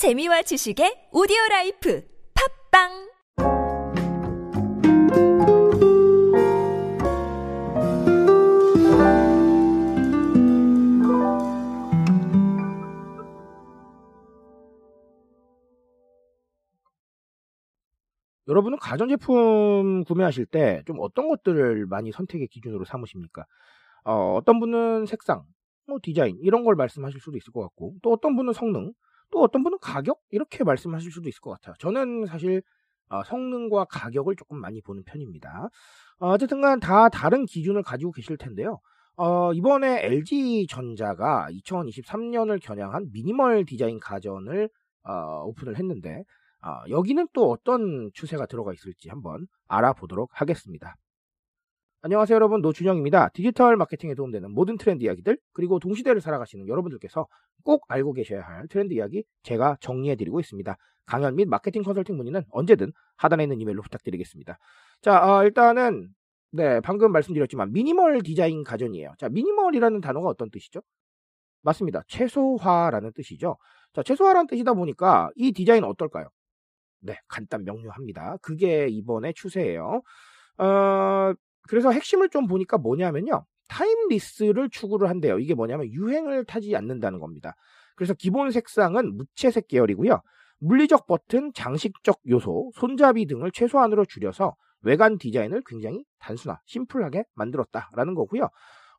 재미와 지식의 오디오 라이프 팝빵 여러분은 가전제품 구매하실 때 좀 어떤 것들을 많이 선택의 기준으로 삼으십니까? 어, 어떤 분은 색상, 뭐 디자인 이런 걸 말씀하실 수도 있을 것 같고 또 어떤 분은 성능, 또 어떤 분은 가격 이렇게 말씀하실 수도 있을 것 같아요. 저는 사실 어, 성능과 가격을 조금 많이 보는 편입니다. 어, 쨌든간 다 다른 기준을 가지고 계실 텐데요. 어, 이번에 LG전자가 2023년을 겨냥한 미니멀 디자인 가전을 어, 오픈을 했는데 어, 여기는 또 어떤 추세가 들어가 있을지 한번 알아보도록 하겠습니다. 안녕하세요 여러분 노준영입니다. 디지털 마케팅에 도움되는 모든 트렌드 이야기들 그리고 동시대를 살아가시는 여러분들께서 꼭 알고 계셔야 할 트렌드 이야기 제가 정리해드리고 있습니다. 강연 및 마케팅 컨설팅 문의는 언제든 하단에 있는 이메일로 부탁드리겠습니다. 자 어, 일단은 네 방금 말씀드렸지만 미니멀 디자인 가전이에요. 자 미니멀이라는 단어가 어떤 뜻이죠? 맞습니다. 최소화라는 뜻이죠. 자 최소화라는 뜻이다 보니까 이 디자인 어떨까요? 네, 간단 명료합니다. 그게 이번에 추세예요. 어, 그래서 핵심을 좀 보니까 뭐냐면요. 타임리스를 추구를 한대요. 이게 뭐냐면 유행을 타지 않는다는 겁니다. 그래서 기본 색상은 무채색 계열이고요. 물리적 버튼, 장식적 요소, 손잡이 등을 최소한으로 줄여서 외관 디자인을 굉장히 단순화, 심플하게 만들었다라는 거고요.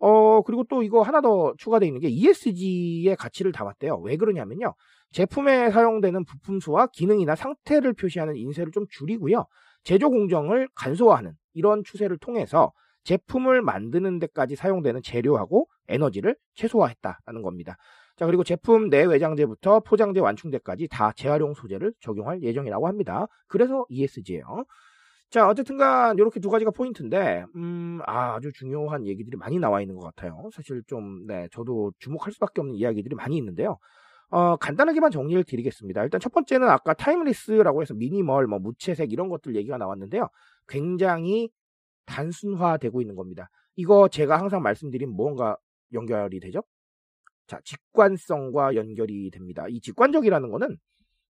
어, 그리고 또 이거 하나 더 추가되어 있는 게 ESG의 가치를 담았대요. 왜 그러냐면요. 제품에 사용되는 부품 수와 기능이나 상태를 표시하는 인쇄를 좀 줄이고요. 제조 공정을 간소화하는 이런 추세를 통해서 제품을 만드는 데까지 사용되는 재료하고 에너지를 최소화했다는 겁니다. 자, 그리고 제품 내 외장재부터 포장재 완충재까지 다 재활용 소재를 적용할 예정이라고 합니다. 그래서 ESG예요. 자, 어쨌든간 이렇게 두 가지가 포인트인데, 음, 아, 아주 중요한 얘기들이 많이 나와 있는 것 같아요. 사실 좀, 네, 저도 주목할 수밖에 없는 이야기들이 많이 있는데요. 어, 간단하게만 정리를 드리겠습니다. 일단 첫 번째는 아까 timeless라고 해서 미니멀, 뭐 무채색 이런 것들 얘기가 나왔는데요. 굉장히 단순화되고 있는 겁니다. 이거 제가 항상 말씀드린 무언가 연결이 되죠? 자, 직관성과 연결이 됩니다. 이 직관적이라는 거는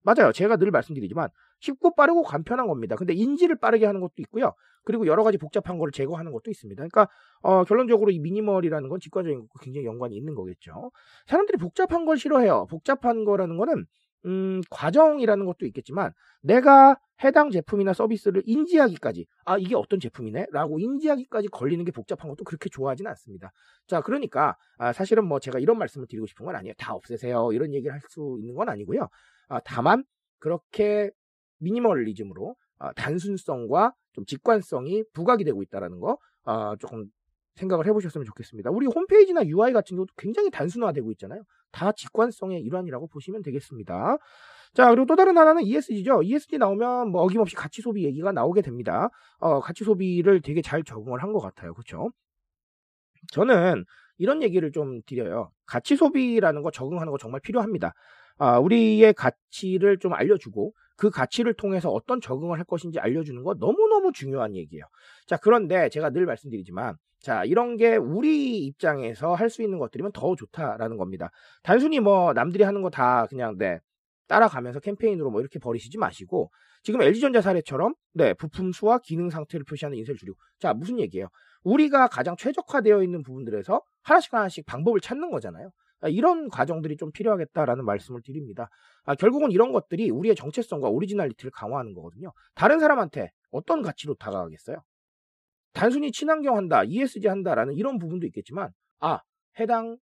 맞아요. 제가 늘 말씀드리지만 쉽고 빠르고 간편한 겁니다. 근데 인지를 빠르게 하는 것도 있고요. 그리고 여러 가지 복잡한 거를 제거하는 것도 있습니다. 그러니까 어, 결론적으로 이 미니멀이라는 건 직관적인 것과 굉장히 연관이 있는 거겠죠. 사람들이 복잡한 걸 싫어해요. 복잡한 거라는 거는 음, 과정이라는 것도 있겠지만 내가 해당 제품이나 서비스를 인지하기까지 아 이게 어떤 제품이네 라고 인지하기까지 걸리는 게 복잡한 것도 그렇게 좋아하지는 않습니다. 자 그러니까 아, 사실은 뭐 제가 이런 말씀을 드리고 싶은 건 아니에요. 다 없애세요 이런 얘기를 할 수 있는 건 아니고요. 아, 다만 그렇게 미니멀리즘으로 아, 단순성과 좀 직관성이 부각이 되고 있다는 거 아, 조금 생각을 해보셨으면 좋겠습니다. 우리 홈페이지나 UI 같은 경우도 굉장히 단순화되고 있잖아요. 다 직관성의 일환이라고 보시면 되겠습니다. 자, 그리고 또 다른 하나는 ESG죠. ESG 나오면 뭐 어김없이 가치 소비 얘기가 나오게 됩니다. 어, 가치 소비를 되게 잘 적응을 한 것 같아요. 그렇죠? 저는 이런 얘기를 좀 드려요. 가치 소비라는 거 적응하는 거 정말 필요합니다. 아, 우리의 가치를 좀 알려주고 그 가치를 통해서 어떤 적응을 할 것인지 알려주는 거 너무너무 중요한 얘기예요. 자, 그런데 제가 늘 말씀드리지만 자, 이런 게 우리 입장에서 할 수 있는 것들이면 더 좋다라는 겁니다. 단순히 뭐 남들이 하는 거 다 그냥 네, 따라가면서 캠페인으로 뭐 이렇게 버리시지 마시고 지금 LG전자 사례처럼 네, 부품 수와 기능 상태를 표시하는 인쇄를 줄이고 자, 무슨 얘기예요? 우리가 가장 최적화되어 있는 부분들에서 하나씩 하나씩 방법을 찾는 거잖아요. 아, 이런 과정들이 좀 필요하겠다라는 말씀을 드립니다. 아, 결국은 이런 것들이 우리의 정체성과 originality를 강화하는 거거든요. 다른 사람한테 어떤 가치로 다가가겠어요? 단순히 친환경 한다, ESG 한다라는 이런 부분도 있겠지만, 아, 해당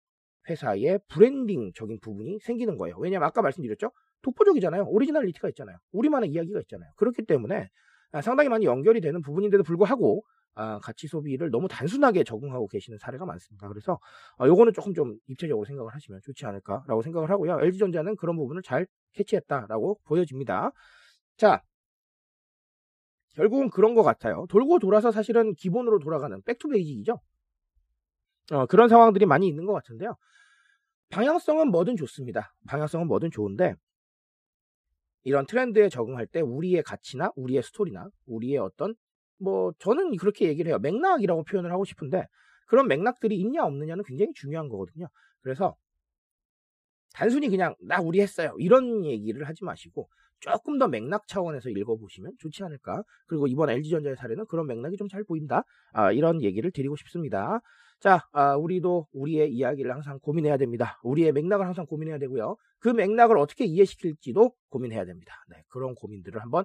회사의 브랜딩적인 부분이 생기는 거예요. 왜냐하면 아까 말씀드렸죠? 독보적이잖아요. originality가 있잖아요. 우리만의 이야기가 있잖아요. 그렇기 때문에 아, 상당히 많이 연결이 되는 부분인데도 불구하고 아, 가치 소비를 너무 단순하게 적용하고 계시는 사례가 많습니다. 그래서 아, 요거는 조금 좀 입체적으로 생각을 하시면 좋지 않을까라고 생각을 하고요. LG전자는 그런 부분을 잘 캐치했다라고 보여집니다. 자, 결국은 그런 것 같아요. 돌고 돌아서 사실은 기본으로 돌아가는 back to basic이죠. 어, 그런 상황들이 많이 있는 것 같은데요. 방향성은 뭐든 좋습니다. 방향성은 뭐든 좋은데 이런 트렌드에 적응할 때 우리의 가치나 우리의 스토리나 우리의 어떤 뭐 저는 그렇게 얘기를 해요. 맥락이라고 표현을 하고 싶은데 그런 맥락들이 있냐 없느냐는 굉장히 중요한 거거든요. 그래서 단순히 그냥 나 우리 했어요 이런 얘기를 하지 마시고 조금 더 맥락 차원에서 읽어보시면 좋지 않을까. 그리고 이번 LG전자의 사례는 그런 맥락이 좀 잘 보인다. 아, 이런 얘기를 드리고 싶습니다. 자, 아, 우리도 우리의 이야기를 항상 고민해야 됩니다. 우리의 맥락을 항상 고민해야 되고요. 그 맥락을 어떻게 이해시킬지도 고민해야 됩니다. 네, 그런 고민들을 한번